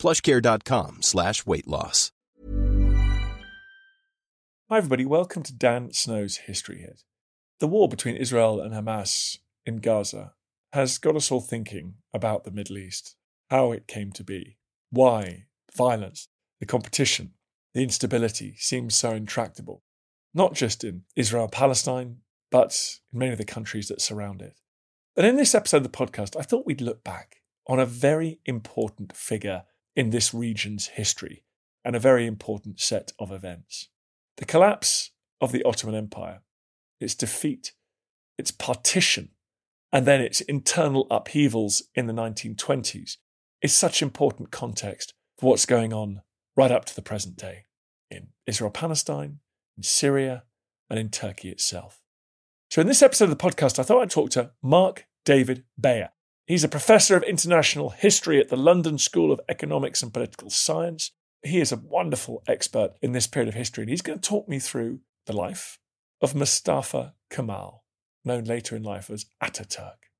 plushcare.com slash weight loss. Hi, everybody. Welcome to Dan Snow's History Hit. The war between Israel and Hamas in Gaza has got us all thinking about the Middle East, how it came to be, why violence, the competition, the instability seems so intractable, not just in Israel Palestine, but in many of the countries that surround it. And in this episode of the podcast, I thought we'd look back on a very important figure in this region's history and a very important set of events. The collapse of the Ottoman Empire, its defeat, its partition, and then its internal upheavals in the 1920s is such important context for what's going on right up to the present day in Israel Palestine, in Syria, and in Turkey itself. So, in this episode of the podcast, I thought I'd talk to Marc David Baer. He's a professor of international history at the London School of Economics and Political Science he is a wonderful expert in this period of history, and he's going to talk me through the life of Mustafa Kemal, known later in life as Ataturk.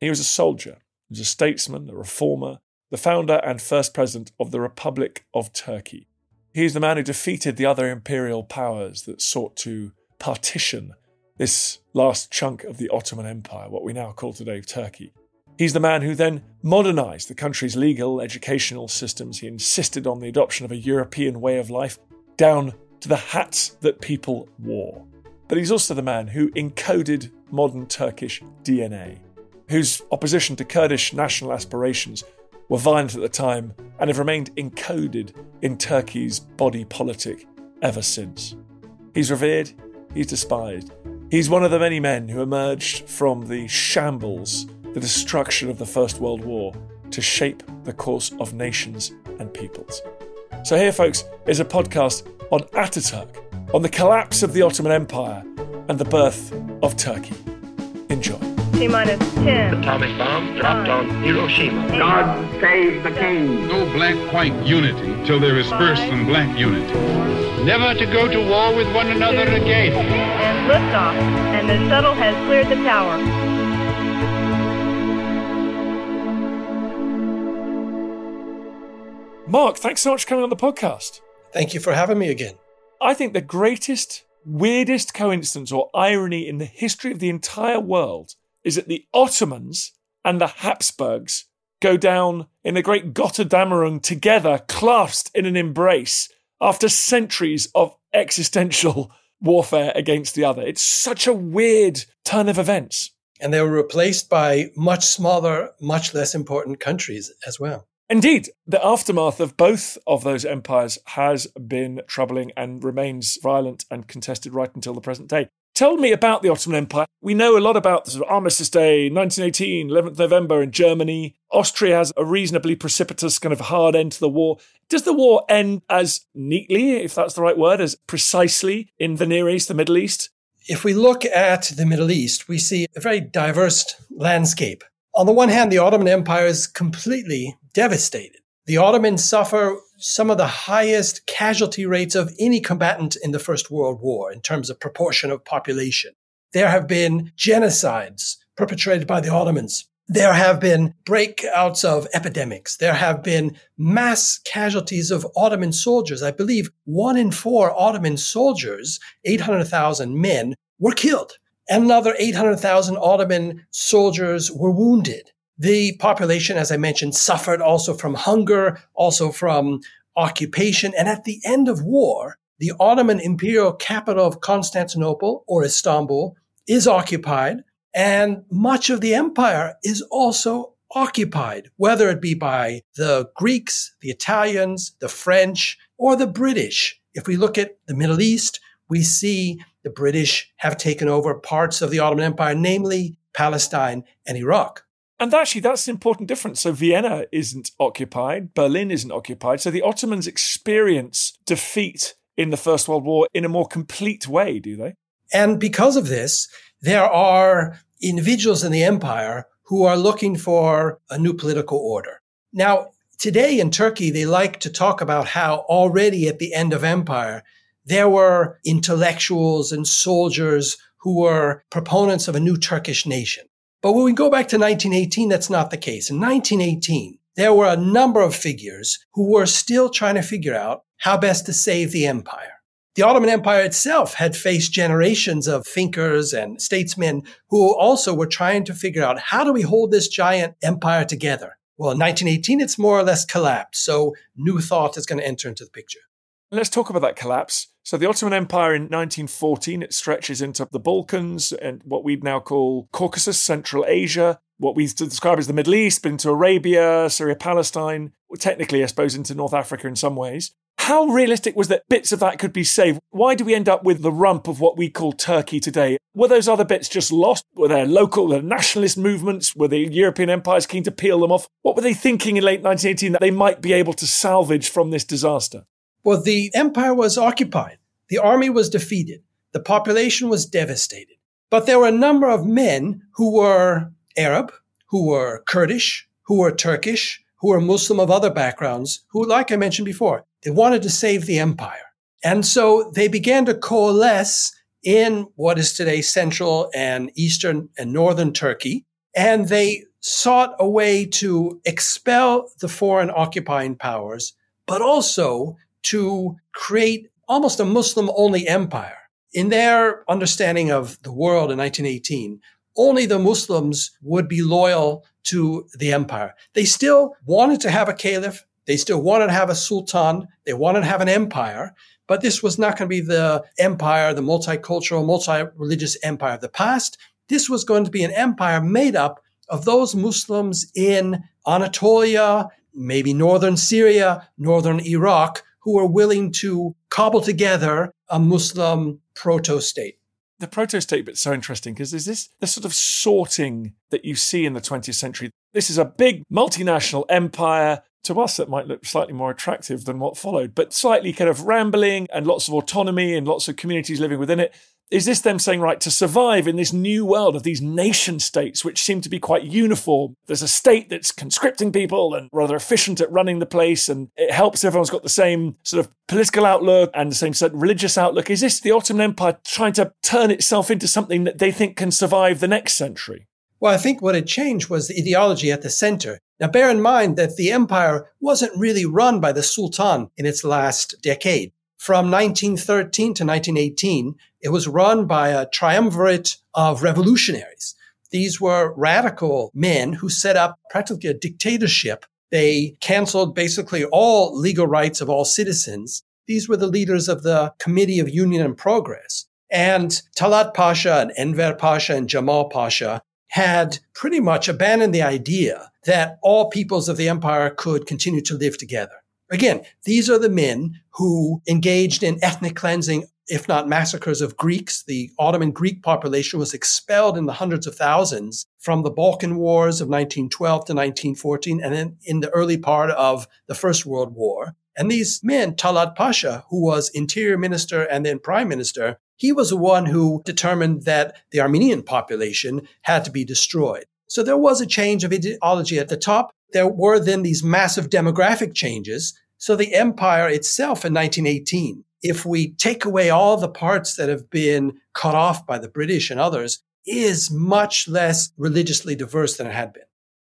He was a soldier, he was a statesman, a reformer, the founder and first president of the Republic of Turkey. He is the man who defeated the other imperial powers that sought to partition this last chunk of the Ottoman Empire, what we now call today Turkey. He's the man who then modernised the country's legal, educational systems. He insisted on the adoption of a European way of life, down to the hats that people wore. But he's also the man who encoded modern Turkish DNA, whose opposition to Kurdish national aspirations were violent at the time and have remained encoded in Turkey's body politic ever since. He's revered, he's despised. He's one of the many men who emerged from the shambles the destruction of the First World War to shape the course of nations and peoples. So, here, folks, is a podcast on Ataturk, on the collapse of the Ottoman Empire and the birth of Turkey. Enjoy. T minus 10. Atomic bomb dropped on Hiroshima. God save the king. No black white unity till there is first some black unity. Never to go to war with one another again. And liftoff. And the shuttle has cleared the tower. Marc, thanks so much for coming on the podcast. Thank you for having me again. I think the greatest, weirdest coincidence or irony in the history of the entire world is that the Ottomans and the Habsburgs go down in the great Gotterdammerung together, clasped in an embrace after centuries of existential warfare against the other. It's such a weird turn of events. And they were replaced by much smaller, much less important countries as well. Indeed, the aftermath of both of those empires has been troubling and remains violent and contested right until the present day. Tell me about the Ottoman Empire. We know a lot about the sort of Armistice Day, 1918, 11th November in Germany. Austria has a reasonably precipitous kind of hard end to the war. Does the war end as neatly, if that's the right word, as precisely in the Near East, the Middle East? If we look at the Middle East, we see a very diverse landscape. On the one hand, the Ottoman Empire is completely devastated. The Ottomans suffer some of the highest casualty rates of any combatant in the First World War in terms of proportion of population. There have been genocides perpetrated by the Ottomans. There have been breakouts of epidemics. There have been mass casualties of Ottoman soldiers. I believe one in four Ottoman soldiers, 800,000 men, were killed. Another 800,000 Ottoman soldiers were wounded. The population, as I mentioned, suffered also from hunger, also from occupation. And at the end of war, the Ottoman imperial capital of Constantinople or Istanbul is occupied, and much of the empire is also occupied, whether it be by the Greeks, the Italians, the French, or the British. If we look at the Middle East, we see the British have taken over parts of the Ottoman Empire, namely Palestine and Iraq. And actually, that's an important difference. So Vienna isn't occupied, Berlin isn't occupied. So the Ottomans experience defeat in the First World War in a more complete way, do they? And because of this, there are individuals in the empire who are looking for a new political order. Now, today in Turkey, they like to talk about how already at the end of empire, there were intellectuals and soldiers who were proponents of a new Turkish nation. But when we go back to 1918, that's not the case. In 1918, there were a number of figures who were still trying to figure out how best to save the empire. The Ottoman Empire itself had faced generations of thinkers and statesmen who also were trying to figure out how do we hold this giant empire together? Well, in 1918, it's more or less collapsed. So new thought is going to enter into the picture. Let's talk about that collapse. So the Ottoman Empire in 1914, it stretches into the Balkans and what we'd now call Caucasus, Central Asia, what we describe as the Middle East, but into Arabia, Syria, Palestine, technically, I suppose, into North Africa in some ways. How realistic was that bits of that could be saved? Why do we end up with the rump of what we call Turkey today? Were those other bits just lost? Were there local there nationalist movements? Were the European empires keen to peel them off? What were they thinking in late 1918 that they might be able to salvage from this disaster? Well, the empire was occupied. The army was defeated. The population was devastated. But there were a number of men who were Arab, who were Kurdish, who were Turkish, who were Muslim of other backgrounds, who, like I mentioned before, they wanted to save the empire. And so they began to coalesce in what is today central and eastern and northern Turkey. And they sought a way to expel the foreign occupying powers, but also to create almost a Muslim only empire. In their understanding of the world in 1918, only the Muslims would be loyal to the empire. They still wanted to have a caliph. They still wanted to have a sultan. They wanted to have an empire. But this was not going to be the empire, the multicultural, multi-religious empire of the past. This was going to be an empire made up of those Muslims in Anatolia, maybe northern Syria, northern Iraq, who are willing to cobble together a Muslim proto state. The proto state bit's so interesting because there's this, sort of sorting that you see in the 20th century. This is a big multinational empire. To us, that might look slightly more attractive than what followed, but slightly kind of rambling and lots of autonomy and lots of communities living within it is this them saying, right, to survive in this new world of these nation states, which seem to be quite uniform? There's a state that's conscripting people and rather efficient at running the place, and it helps everyone's got the same sort of political outlook and the same sort of religious outlook. Is this the Ottoman Empire trying to turn itself into something that they think can survive the next century? Well, I think what had changed was the ideology at the center. Now, bear in mind that the empire wasn't really run by the Sultan in its last decade. From 1913 to 1918, it was run by a triumvirate of revolutionaries. These were radical men who set up practically a dictatorship. They canceled basically all legal rights of all citizens. These were the leaders of the Committee of Union and Progress. And Talat Pasha and Enver Pasha and Jamal Pasha had pretty much abandoned the idea that all peoples of the empire could continue to live together. Again, these are the men who engaged in ethnic cleansing, if not massacres of Greeks. The Ottoman Greek population was expelled in the hundreds of thousands from the Balkan Wars of 1912 to 1914 and then in the early part of the First World War. And these men, Talat Pasha, who was interior minister and then prime minister, he was the one who determined that the Armenian population had to be destroyed. So there was a change of ideology at the top there were then these massive demographic changes. So the empire itself in 1918, if we take away all the parts that have been cut off by the British and others, is much less religiously diverse than it had been.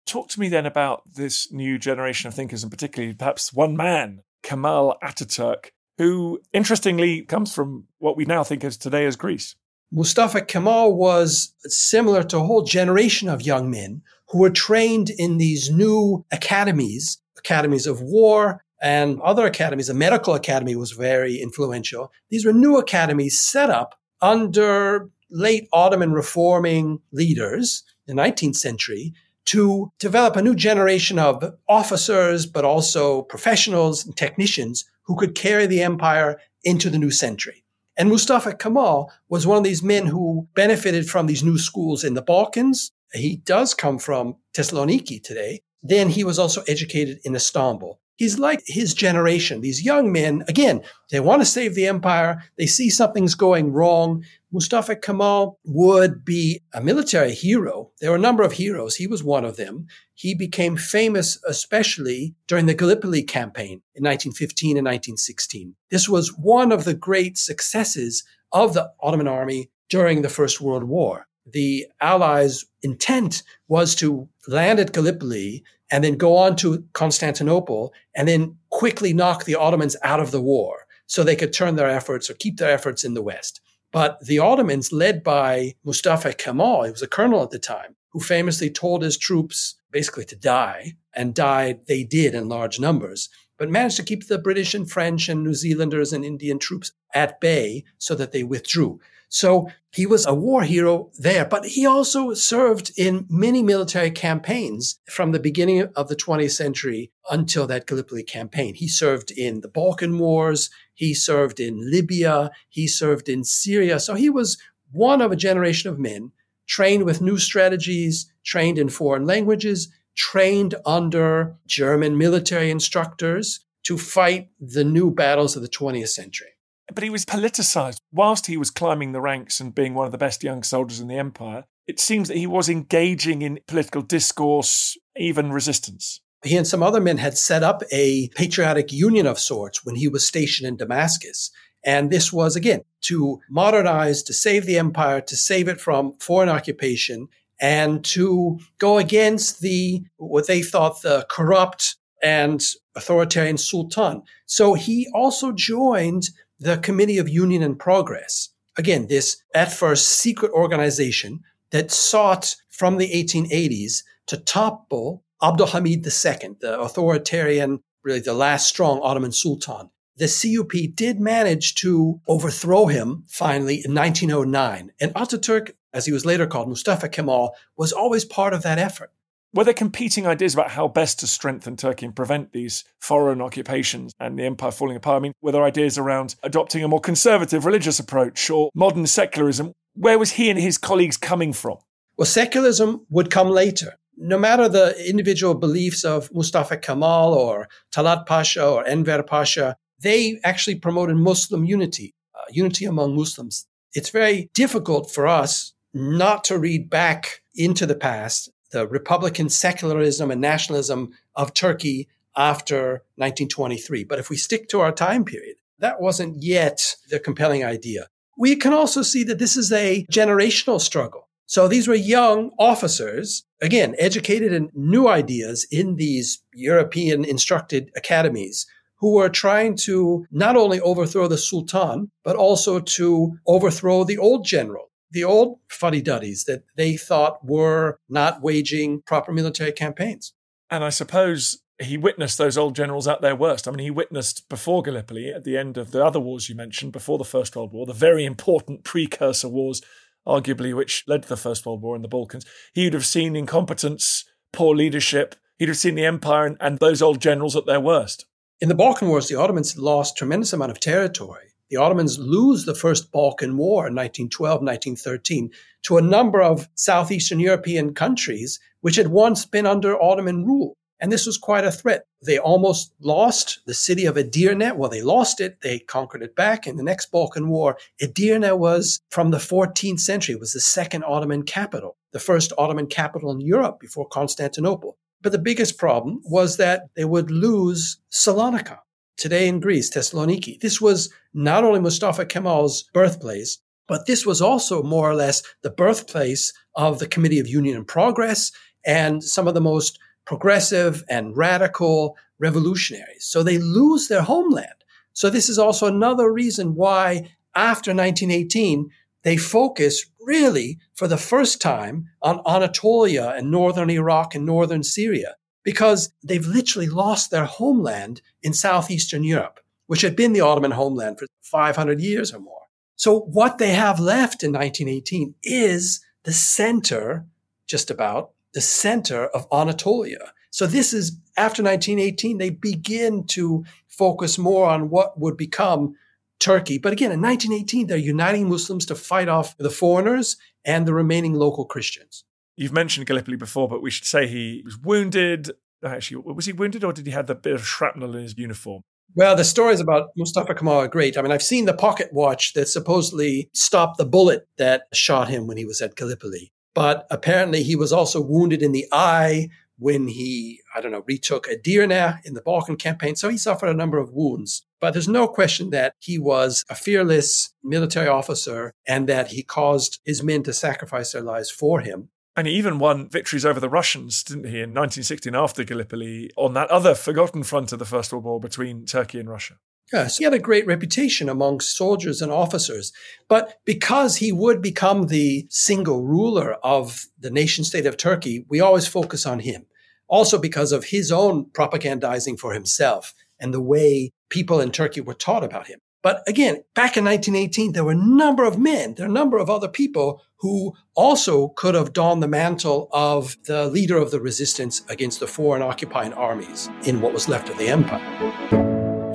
Talk to me then about this new generation of thinkers, and particularly perhaps one man, Kemal Ataturk, who interestingly comes from what we now think of today as Greece. Mustafa Kemal was similar to a whole generation of young men who were trained in these new academies, academies of war and other academies. The medical academy was very influential. These were new academies set up under late Ottoman reforming leaders in the 19th century to develop a new generation of officers, but also professionals and technicians who could carry the empire into the new century. And Mustafa Kemal was one of these men who benefited from these new schools in the Balkans he does come from Thessaloniki today. Then he was also educated in Istanbul. He's like his generation. These young men, again, they want to save the empire. They see something's going wrong. Mustafa Kemal would be a military hero. There were a number of heroes. He was one of them. He became famous, especially during the Gallipoli campaign in 1915 and 1916. This was one of the great successes of the Ottoman army during the First World War. The Allies' intent was to land at Gallipoli and then go on to Constantinople and then quickly knock the Ottomans out of the war so they could turn their efforts or keep their efforts in the West. But the Ottomans, led by Mustafa Kemal, he was a colonel at the time, who famously told his troops basically to die, and died, they did in large numbers, but managed to keep the British and French and New Zealanders and Indian troops at bay so that they withdrew. So he was a war hero there, but he also served in many military campaigns from the beginning of the 20th century until that Gallipoli campaign. He served in the Balkan Wars. He served in Libya. He served in Syria. So he was one of a generation of men trained with new strategies, trained in foreign languages, trained under German military instructors to fight the new battles of the 20th century. But he was politicized. Whilst he was climbing the ranks and being one of the best young soldiers in the empire, it seems that he was engaging in political discourse, even resistance. He and some other men had set up a patriotic union of sorts when he was stationed in Damascus. And this was, again, to modernize, to save the empire, to save it from foreign occupation, and to go against the, what they thought the corrupt and authoritarian sultan. So he also joined the Committee of Union and Progress. Again, this at first secret organization that sought from the 1880s to topple Abdulhamid II, the authoritarian, really the last strong Ottoman sultan. The CUP did manage to overthrow him finally in 1909. And Ataturk, as he was later called, Mustafa Kemal, was always part of that effort. Were there competing ideas about how best to strengthen Turkey and prevent these foreign occupations and the empire falling apart? I mean, were there ideas around adopting a more conservative religious approach or modern secularism? Where was he and his colleagues coming from? Well, secularism would come later. No matter the individual beliefs of Mustafa Kemal or Talat Pasha or Enver Pasha, they actually promoted Muslim unity, uh, unity among Muslims. It's very difficult for us not to read back into the past the Republican secularism and nationalism of Turkey after 1923. But if we stick to our time period, that wasn't yet the compelling idea. We can also see that this is a generational struggle. So these were young officers, again, educated in new ideas in these European instructed academies who were trying to not only overthrow the Sultan, but also to overthrow the old general the old fuddy duddies that they thought were not waging proper military campaigns. And I suppose he witnessed those old generals at their worst. I mean, he witnessed before Gallipoli, at the end of the other wars you mentioned, before the First World War, the very important precursor wars, arguably, which led to the First World War in the Balkans. He would have seen incompetence, poor leadership. He'd have seen the empire and, and those old generals at their worst. In the Balkan Wars, the Ottomans lost tremendous amount of territory the Ottomans lose the First Balkan War in 1912, 1913 to a number of Southeastern European countries which had once been under Ottoman rule. And this was quite a threat. They almost lost the city of Edirne. Well, they lost it. They conquered it back in the next Balkan War. Edirne was from the 14th century. It was the second Ottoman capital, the first Ottoman capital in Europe before Constantinople. But the biggest problem was that they would lose Salonika today in Greece, Thessaloniki. This was not only Mustafa Kemal's birthplace, but this was also more or less the birthplace of the Committee of Union and Progress and some of the most progressive and radical revolutionaries. So they lose their homeland. So this is also another reason why after 1918, they focus really for the first time on Anatolia and northern Iraq and northern Syria because they've literally lost their homeland in southeastern Europe, which had been the Ottoman homeland for 500 years or more. So what they have left in 1918 is the center, just about the center of Anatolia. So this is after 1918, they begin to focus more on what would become Turkey. But again, in 1918, they're uniting Muslims to fight off the foreigners and the remaining local Christians. You've mentioned Gallipoli before, but we should say he was wounded. Actually, was he wounded or did he have the bit of shrapnel in his uniform? Well, the stories about Mustafa Kemal are great. I mean, I've seen the pocket watch that supposedly stopped the bullet that shot him when he was at Gallipoli. But apparently, he was also wounded in the eye when he, I don't know, retook Edirne in the Balkan campaign. So he suffered a number of wounds. But there's no question that he was a fearless military officer and that he caused his men to sacrifice their lives for him. And he even won victories over the Russians, didn't he, in 1916 after Gallipoli on that other forgotten front of the First World War between Turkey and Russia. Yes, he had a great reputation among soldiers and officers. But because he would become the single ruler of the nation state of Turkey, we always focus on him. Also because of his own propagandizing for himself and the way people in Turkey were taught about him. But again, back in 1918, there were a number of men, there were a number of other people who also could have donned the mantle of the leader of the resistance against the foreign occupying armies in what was left of the empire.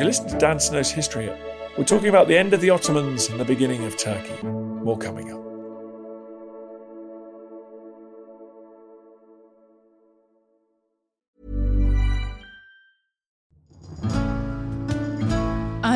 You listen to Dan Snow's History. We're talking about the end of the Ottomans and the beginning of Turkey. More coming up.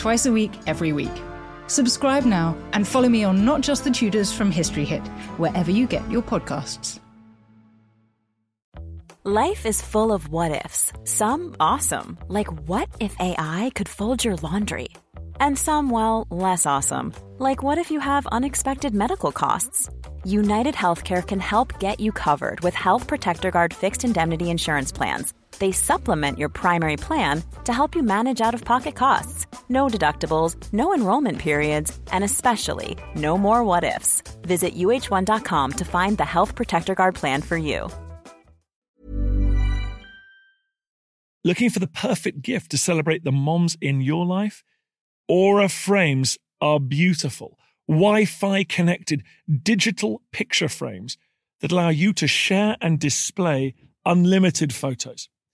Twice a week, every week. Subscribe now and follow me on Not Just the Tudors from History Hit, wherever you get your podcasts. Life is full of what ifs, some awesome, like what if AI could fold your laundry? And some, well, less awesome, like what if you have unexpected medical costs? United Healthcare can help get you covered with Health Protector Guard fixed indemnity insurance plans. They supplement your primary plan to help you manage out of pocket costs. No deductibles, no enrollment periods, and especially no more what ifs. Visit uh1.com to find the Health Protector Guard plan for you. Looking for the perfect gift to celebrate the moms in your life? Aura frames are beautiful, Wi Fi connected digital picture frames that allow you to share and display unlimited photos.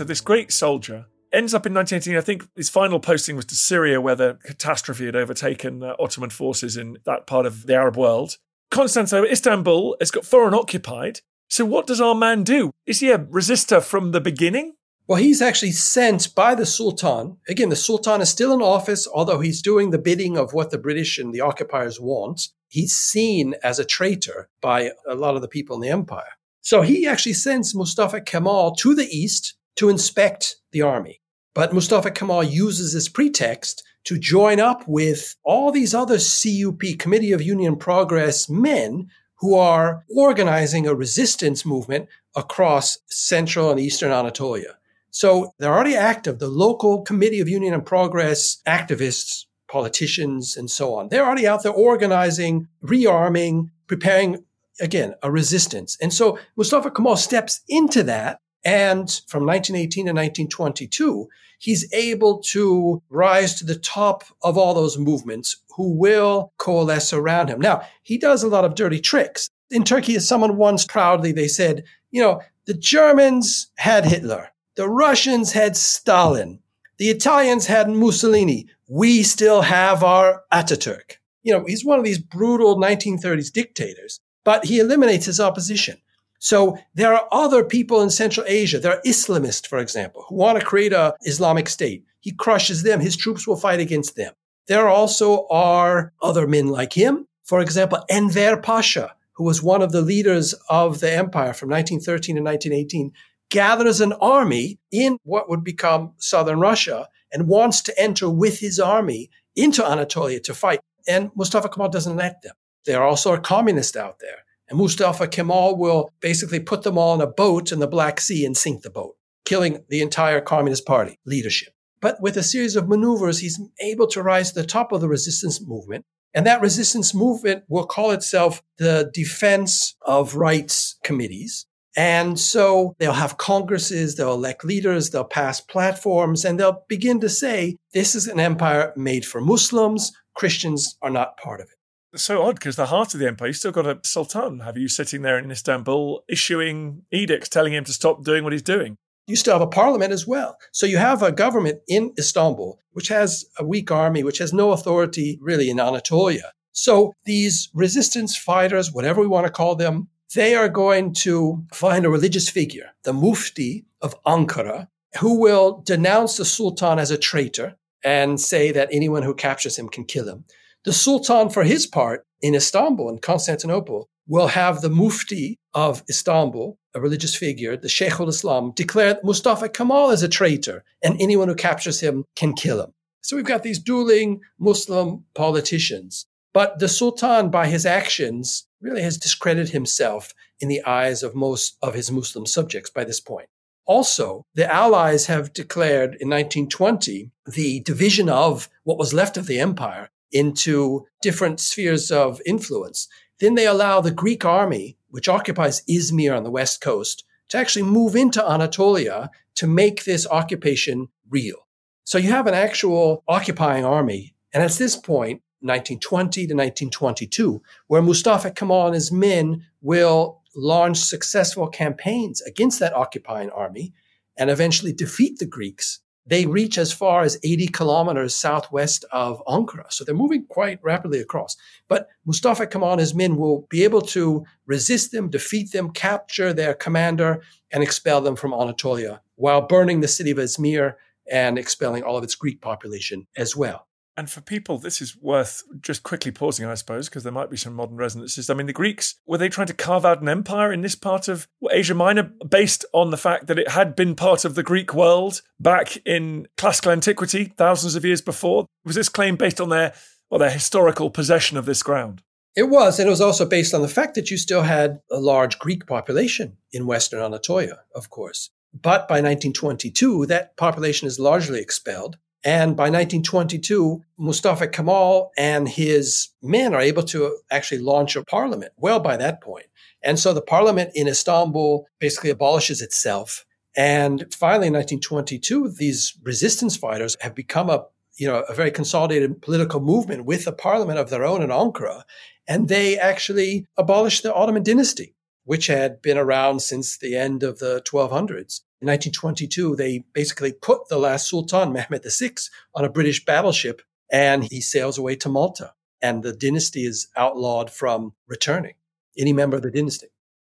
So, this great soldier ends up in 1918. I think his final posting was to Syria, where the catastrophe had overtaken uh, Ottoman forces in that part of the Arab world. Constantinople, Istanbul, has got foreign occupied. So, what does our man do? Is he a resistor from the beginning? Well, he's actually sent by the Sultan. Again, the Sultan is still in office, although he's doing the bidding of what the British and the occupiers want. He's seen as a traitor by a lot of the people in the empire. So he actually sends Mustafa Kemal to the east to inspect the army. But Mustafa Kemal uses this pretext to join up with all these other CUP, Committee of Union Progress men who are organizing a resistance movement across central and eastern Anatolia. So they're already active. The local Committee of Union and Progress activists, politicians, and so on, they're already out there organizing, rearming, preparing, again, a resistance. And so Mustafa Kemal steps into that And from 1918 to 1922, he's able to rise to the top of all those movements who will coalesce around him. Now, he does a lot of dirty tricks. In Turkey, someone once proudly, they said, you know, the Germans had Hitler. The Russians had Stalin. The Italians had Mussolini. We still have our Ataturk. You know, he's one of these brutal 1930s dictators, but he eliminates his opposition. So there are other people in Central Asia. There are Islamists, for example, who want to create a Islamic state. He crushes them. His troops will fight against them. There also are other men like him. For example, Enver Pasha, who was one of the leaders of the empire from 1913 to 1918, gathers an army in what would become southern Russia and wants to enter with his army into Anatolia to fight. And Mustafa Kemal doesn't let them. There also are communists out there. And Mustafa Kemal will basically put them all in a boat in the Black Sea and sink the boat, killing the entire Communist Party leadership. But with a series of maneuvers, he's able to rise to the top of the resistance movement. And that resistance movement will call itself the Defense of Rights Committees. And so they'll have congresses, they'll elect leaders, they'll pass platforms, and they'll begin to say, this is an empire made for Muslims. Christians are not part of it. It's so odd because the heart of the empire, you still got a sultan, have you, sitting there in Istanbul issuing edicts telling him to stop doing what he's doing. You still have a parliament as well. So you have a government in Istanbul, which has a weak army, which has no authority really in Anatolia. So these resistance fighters, whatever we want to call them, they are going to find a religious figure, the Mufti of Ankara, who will denounce the Sultan as a traitor and say that anyone who captures him can kill him. The Sultan, for his part, in Istanbul and Constantinople, will have the Mufti of Istanbul, a religious figure, the Sheikh al-Islam, declare Mustafa Kemal as a traitor and anyone who captures him can kill him. So we've got these dueling Muslim politicians. But the Sultan, by his actions, really has discredited himself in the eyes of most of his Muslim subjects by this point. Also, the Allies have declared in 1920 the division of what was left of the empire into different spheres of influence. Then they allow the Greek army, which occupies Izmir on the west coast, to actually move into Anatolia to make this occupation real. So you have an actual occupying army. And at this point, 1920 to 1922, where Mustafa Kemal and his men will launch successful campaigns against that occupying army and eventually defeat the Greeks they reach as far as 80 kilometers southwest of Ankara. So they're moving quite rapidly across. But Mustafa Kemal and his men will be able to resist them, defeat them, capture their commander, and expel them from Anatolia while burning the city of Izmir and expelling all of its Greek population as well. And for people, this is worth just quickly pausing, I suppose, because there might be some modern resonances. I mean, the Greeks, were they trying to carve out an empire in this part of Asia Minor based on the fact that it had been part of the Greek world back in classical antiquity, thousands of years before? Was this claim based on their, well, their historical possession of this ground? It was, and it was also based on the fact that you still had a large Greek population in Western Anatolia, of course. But by 1922, that population is largely expelled. And by 1922, Mustafa Kemal and his men are able to actually launch a parliament well by that point. And so the parliament in Istanbul basically abolishes itself. And finally, in 1922, these resistance fighters have become a you know, a very consolidated political movement with a parliament of their own in Ankara. And they actually abolished the Ottoman dynasty, which had been around since the end of the 1200s. In 1922, they basically put the last Sultan, Mehmed VI, on a British battleship and he sails away to Malta. And the dynasty is outlawed from returning any member of the dynasty.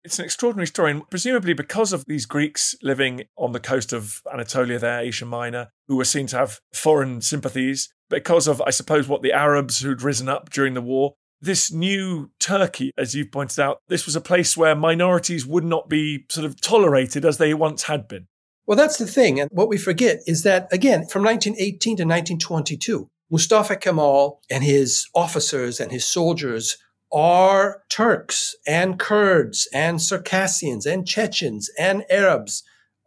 It's an extraordinary story, and presumably because of these Greeks living on the coast of Anatolia, there, Asia Minor, who were seen to have foreign sympathies, because of, I suppose, what the Arabs who'd risen up during the war, this new Turkey, as you've pointed out, this was a place where minorities would not be sort of tolerated as they once had been. Well, that's the thing. And what we forget is that, again, from 1918 to 1922, Mustafa Kemal and his officers and his soldiers are Turks and Kurds and Circassians and Chechens and Arabs,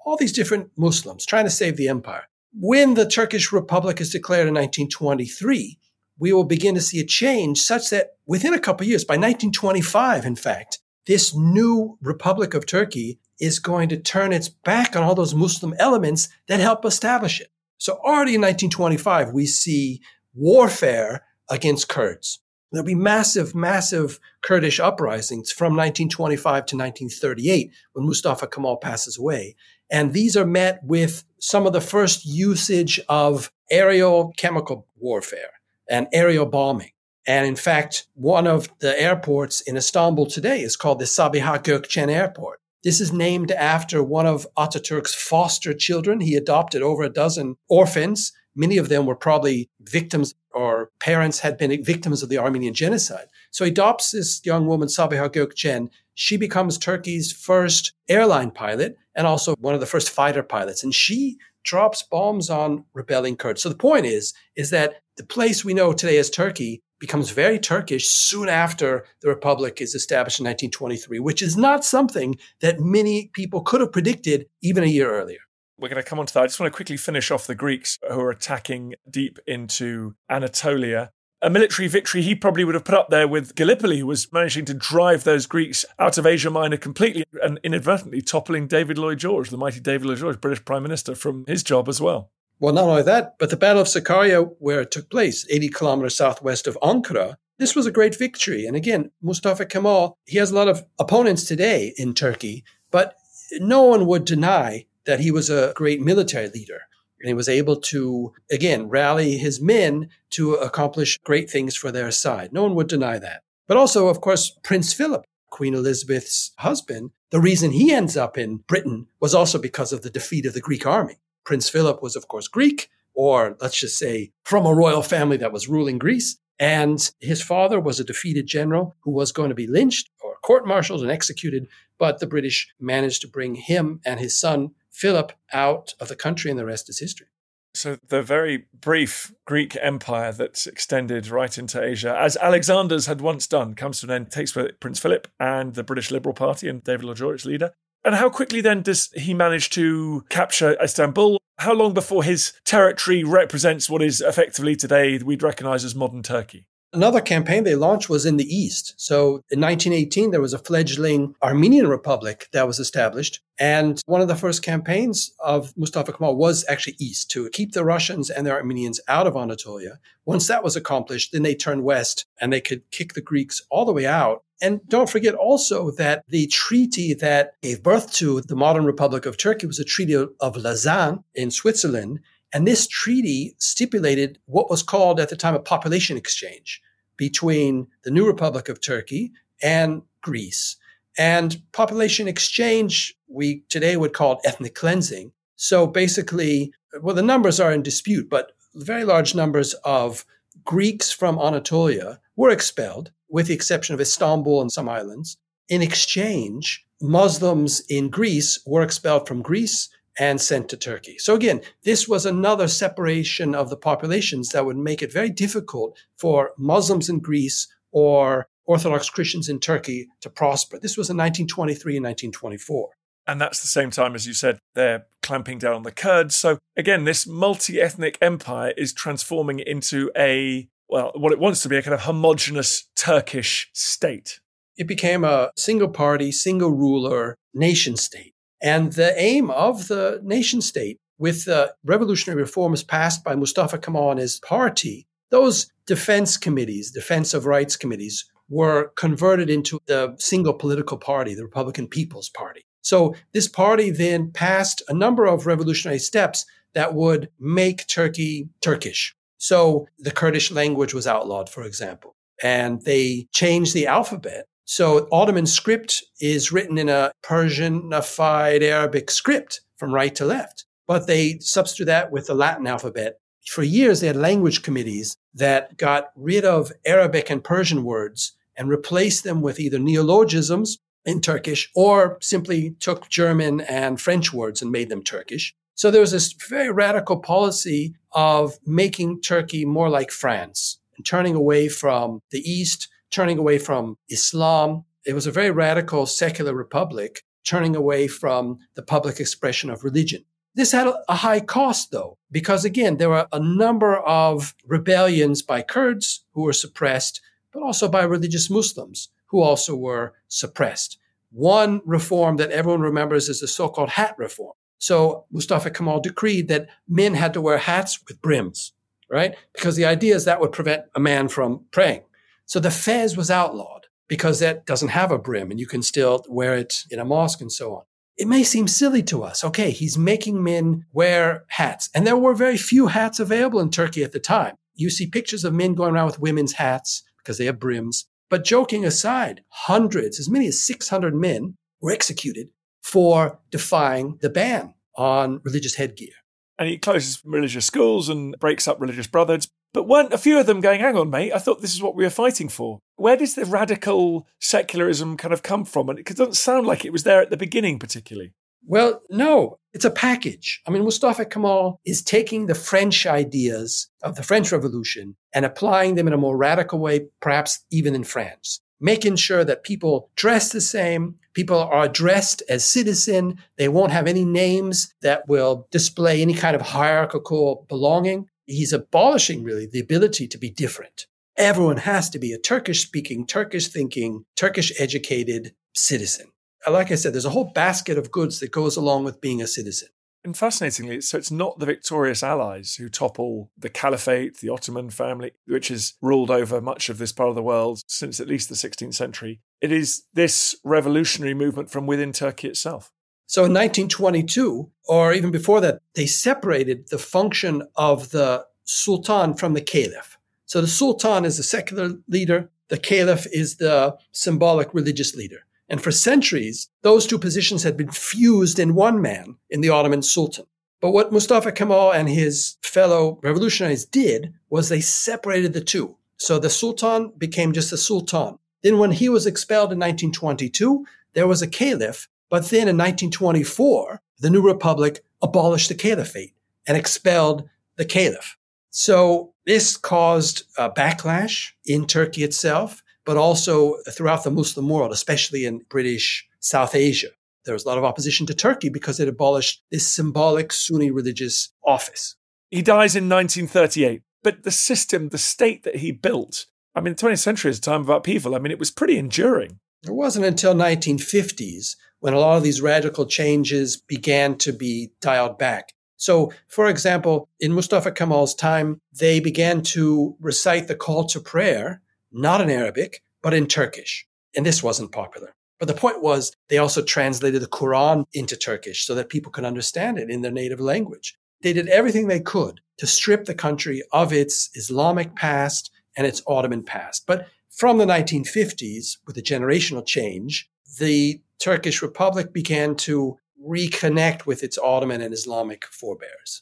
all these different Muslims trying to save the empire. When the Turkish Republic is declared in 1923, we will begin to see a change such that within a couple of years, by 1925, in fact, this new Republic of Turkey is going to turn its back on all those Muslim elements that help establish it. So already in 1925, we see warfare against Kurds. There'll be massive, massive Kurdish uprisings from 1925 to 1938 when Mustafa Kemal passes away. And these are met with some of the first usage of aerial chemical warfare and aerial bombing. And in fact, one of the airports in Istanbul today is called the Sabiha Gökçen Airport. This is named after one of Ataturk's foster children. He adopted over a dozen orphans. Many of them were probably victims or parents had been victims of the Armenian genocide. So he adopts this young woman, Sabiha Gökçen. She becomes Turkey's first airline pilot and also one of the first fighter pilots. And she drops bombs on rebelling Kurds. So the point is, is that the place we know today as Turkey becomes very Turkish soon after the republic is established in 1923, which is not something that many people could have predicted even a year earlier. We're going to come on to that. I just want to quickly finish off the Greeks who are attacking deep into Anatolia. A military victory he probably would have put up there with Gallipoli, who was managing to drive those Greeks out of Asia Minor completely and inadvertently toppling David Lloyd George, the mighty David Lloyd George, British Prime Minister, from his job as well. Well, not only that, but the Battle of Sakarya, where it took place, 80 kilometers southwest of Ankara, this was a great victory. And again, Mustafa Kemal, he has a lot of opponents today in Turkey, but no one would deny that he was a great military leader. And he was able to, again, rally his men to accomplish great things for their side. No one would deny that. But also, of course, Prince Philip, Queen Elizabeth's husband, the reason he ends up in Britain was also because of the defeat of the Greek army. Prince Philip was, of course, Greek, or let's just say from a royal family that was ruling Greece. And his father was a defeated general who was going to be lynched or court martialed and executed. But the British managed to bring him and his son, Philip, out of the country, and the rest is history. So, the very brief Greek empire that extended right into Asia, as Alexander's had once done, comes to an end, takes with Prince Philip and the British Liberal Party and David Lloyd George, leader. And how quickly then does he manage to capture Istanbul? How long before his territory represents what is effectively today we'd recognize as modern Turkey? Another campaign they launched was in the east. So in 1918, there was a fledgling Armenian Republic that was established. And one of the first campaigns of Mustafa Kemal was actually east to keep the Russians and the Armenians out of Anatolia. Once that was accomplished, then they turned west and they could kick the Greeks all the way out and don't forget also that the treaty that gave birth to the modern Republic of Turkey was a Treaty of Lausanne in Switzerland. And this treaty stipulated what was called at the time a population exchange between the new Republic of Turkey and Greece. And population exchange, we today would call it ethnic cleansing. So basically, well, the numbers are in dispute, but very large numbers of Greeks from Anatolia were expelled with the exception of Istanbul and some islands. In exchange, Muslims in Greece were expelled from Greece and sent to Turkey. So again, this was another separation of the populations that would make it very difficult for Muslims in Greece or Orthodox Christians in Turkey to prosper. This was in 1923 and 1924. And that's the same time, as you said, they're clamping down on the Kurds. So again, this multi ethnic empire is transforming into a well, what it wants to be a kind of homogenous Turkish state. It became a single party, single ruler nation state. And the aim of the nation state with the revolutionary reforms passed by Mustafa Kemal and his party, those defense committees, defense of rights committees, were converted into the single political party, the Republican People's Party. So this party then passed a number of revolutionary steps that would make Turkey Turkish. So the Kurdish language was outlawed, for example, and they changed the alphabet. So Ottoman script is written in a Persianified Arabic script from right to left, but they substitute that with the Latin alphabet. For years, they had language committees that got rid of Arabic and Persian words and replaced them with either neologisms in Turkish or simply took German and French words and made them Turkish. So there was this very radical policy of making Turkey more like France and turning away from the East, turning away from Islam. It was a very radical secular republic, turning away from the public expression of religion. This had a high cost, though, because again, there were a number of rebellions by Kurds who were suppressed, but also by religious Muslims who also were suppressed. One reform that everyone remembers is the so called hat reform. So Mustafa Kemal decreed that men had to wear hats with brims, right? Because the idea is that would prevent a man from praying. So the fez was outlawed because that doesn't have a brim and you can still wear it in a mosque and so on. It may seem silly to us. Okay, he's making men wear hats. And there were very few hats available in Turkey at the time. You see pictures of men going around with women's hats because they have brims. But joking aside, hundreds, as many as 600 men were executed for defying the ban on religious headgear. And he closes religious schools and breaks up religious brotherhoods. But weren't a few of them going, hang on, mate, I thought this is what we were fighting for? Where does the radical secularism kind of come from? And it doesn't sound like it was there at the beginning, particularly. Well, no, it's a package. I mean, Mustafa Kemal is taking the French ideas of the French Revolution and applying them in a more radical way, perhaps even in France, making sure that people dress the same, people are addressed as citizen, they won't have any names that will display any kind of hierarchical belonging he's abolishing really the ability to be different. Everyone has to be a Turkish speaking, Turkish thinking, Turkish educated citizen. Like I said, there's a whole basket of goods that goes along with being a citizen. And fascinatingly, so it's not the victorious allies who topple the caliphate, the Ottoman family, which has ruled over much of this part of the world since at least the 16th century. It is this revolutionary movement from within Turkey itself. So in 1922, or even before that, they separated the function of the sultan from the caliph. So the sultan is the secular leader, the caliph is the symbolic religious leader. And for centuries, those two positions had been fused in one man, in the Ottoman sultan. But what Mustafa Kemal and his fellow revolutionaries did was they separated the two. So the sultan became just a sultan. Then when he was expelled in 1922, there was a caliph but then in 1924, the new republic abolished the caliphate and expelled the caliph. So this caused a backlash in Turkey itself, but also throughout the Muslim world, especially in British South Asia. There was a lot of opposition to Turkey because it abolished this symbolic Sunni religious office. He dies in 1938, but the system, the state that he built, I mean, the 20th century is a time of upheaval. I mean, it was pretty enduring. It wasn't until 1950s when a lot of these radical changes began to be dialed back. So, for example, in Mustafa Kemal's time, they began to recite the call to prayer, not in Arabic, but in Turkish. And this wasn't popular. But the point was, they also translated the Quran into Turkish so that people could understand it in their native language. They did everything they could to strip the country of its Islamic past and its Ottoman past. But from the 1950s, with the generational change, the Turkish Republic began to reconnect with its Ottoman and Islamic forebears.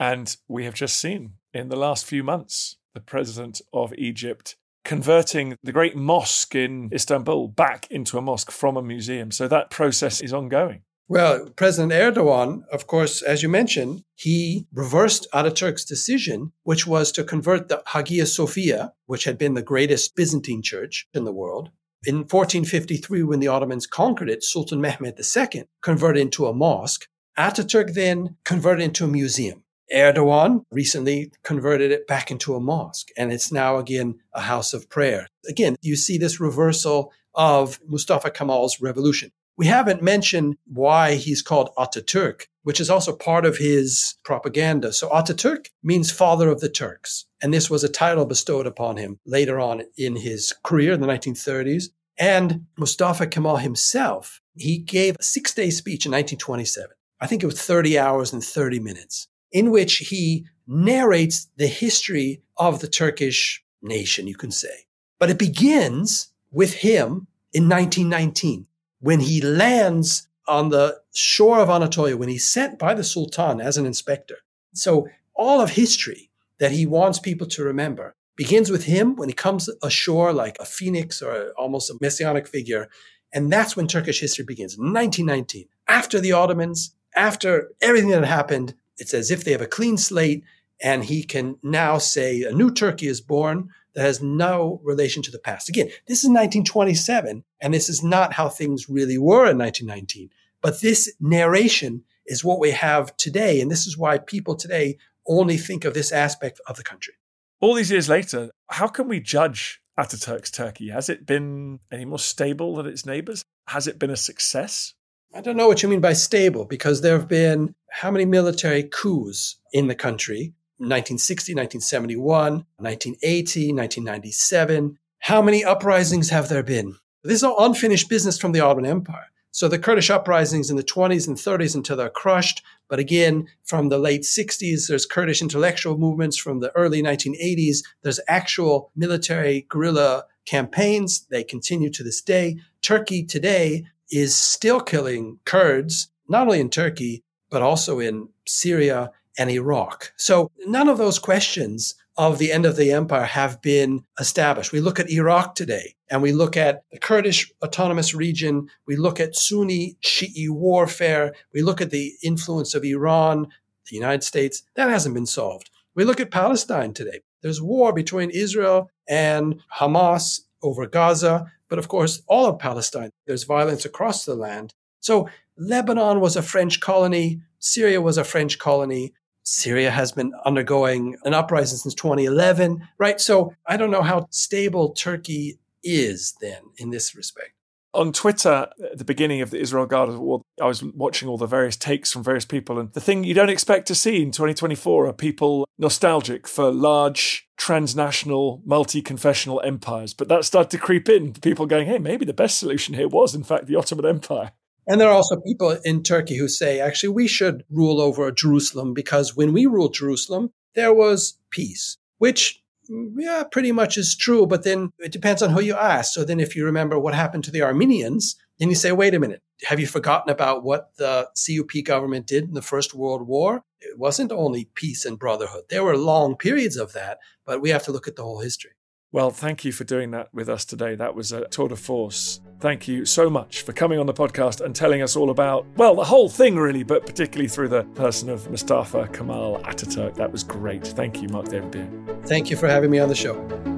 And we have just seen in the last few months the president of Egypt converting the great mosque in Istanbul back into a mosque from a museum. So that process is ongoing. Well, President Erdogan, of course, as you mentioned, he reversed Ataturk's decision, which was to convert the Hagia Sophia, which had been the greatest Byzantine church in the world, in 1453, when the Ottomans conquered it, Sultan Mehmed II converted into a mosque. Ataturk then converted into a museum. Erdogan recently converted it back into a mosque, and it's now again a house of prayer. Again, you see this reversal of Mustafa Kemal's revolution. We haven't mentioned why he's called Ataturk, which is also part of his propaganda. So Ataturk means father of the Turks. And this was a title bestowed upon him later on in his career in the 1930s. And Mustafa Kemal himself, he gave a six day speech in 1927. I think it was 30 hours and 30 minutes, in which he narrates the history of the Turkish nation, you can say. But it begins with him in 1919 when he lands on the shore of Anatolia, when he's sent by the Sultan as an inspector. So all of history that he wants people to remember begins with him when he comes ashore like a phoenix or almost a messianic figure. And that's when Turkish history begins, 1919. After the Ottomans, after everything that happened, it's as if they have a clean slate and he can now say a new Turkey is born that has no relation to the past. Again, this is 1927, and this is not how things really were in 1919. But this narration is what we have today. And this is why people today only think of this aspect of the country. All these years later, how can we judge Ataturk's Turkey? Has it been any more stable than its neighbors? has it been a success? I don't know what you mean by stable because there have been how many military coups in the country? 1960, 1971, 1980, 1997. How many uprisings have there been? This is all unfinished business from the Ottoman Empire. So the Kurdish uprisings in the 20s and 30s until they're crushed. But again, from the late 60s, there's Kurdish intellectual movements. From the early 1980s, there's actual military guerrilla campaigns. They continue to this day. Turkey today is still killing Kurds, not only in Turkey, but also in Syria and Iraq. So none of those questions of the end of the empire have been established. We look at Iraq today and we look at the Kurdish autonomous region. We look at Sunni Shi'i warfare. We look at the influence of Iran, the United States. That hasn't been solved. We look at Palestine today. There's war between Israel and Hamas over Gaza. But of course, all of Palestine, there's violence across the land. So Lebanon was a French colony. Syria was a French colony. Syria has been undergoing an uprising since 2011, right? So I don't know how stable Turkey is then in this respect. On Twitter, at the beginning of the Israel Gaza war, I was watching all the various takes from various people. And the thing you don't expect to see in 2024 are people nostalgic for large transnational, multi confessional empires. But that started to creep in. People going, hey, maybe the best solution here was, in fact, the Ottoman Empire. And there are also people in Turkey who say, actually, we should rule over Jerusalem because when we ruled Jerusalem, there was peace, which, Mm, yeah, pretty much is true. But then it depends on who you ask. So then if you remember what happened to the Armenians, then you say, wait a minute, have you forgotten about what the CUP government did in the First World War? It wasn't only peace and brotherhood. There were long periods of that, but we have to look at the whole history. Well, thank you for doing that with us today. That was a tour de force. Thank you so much for coming on the podcast and telling us all about, well, the whole thing really, but particularly through the person of Mustafa Kemal Ataturk. That was great. Thank you, Marc David. Thank you for having me on the show.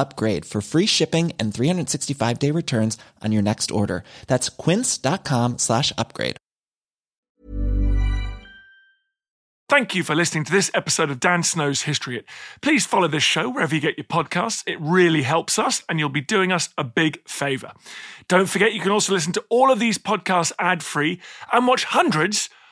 upgrade for free shipping and 365 day returns on your next order. That's quince.com slash upgrade. Thank you for listening to this episode of Dan Snow's History Hit. Please follow this show wherever you get your podcasts. It really helps us and you'll be doing us a big favor. Don't forget you can also listen to all of these podcasts ad free and watch hundreds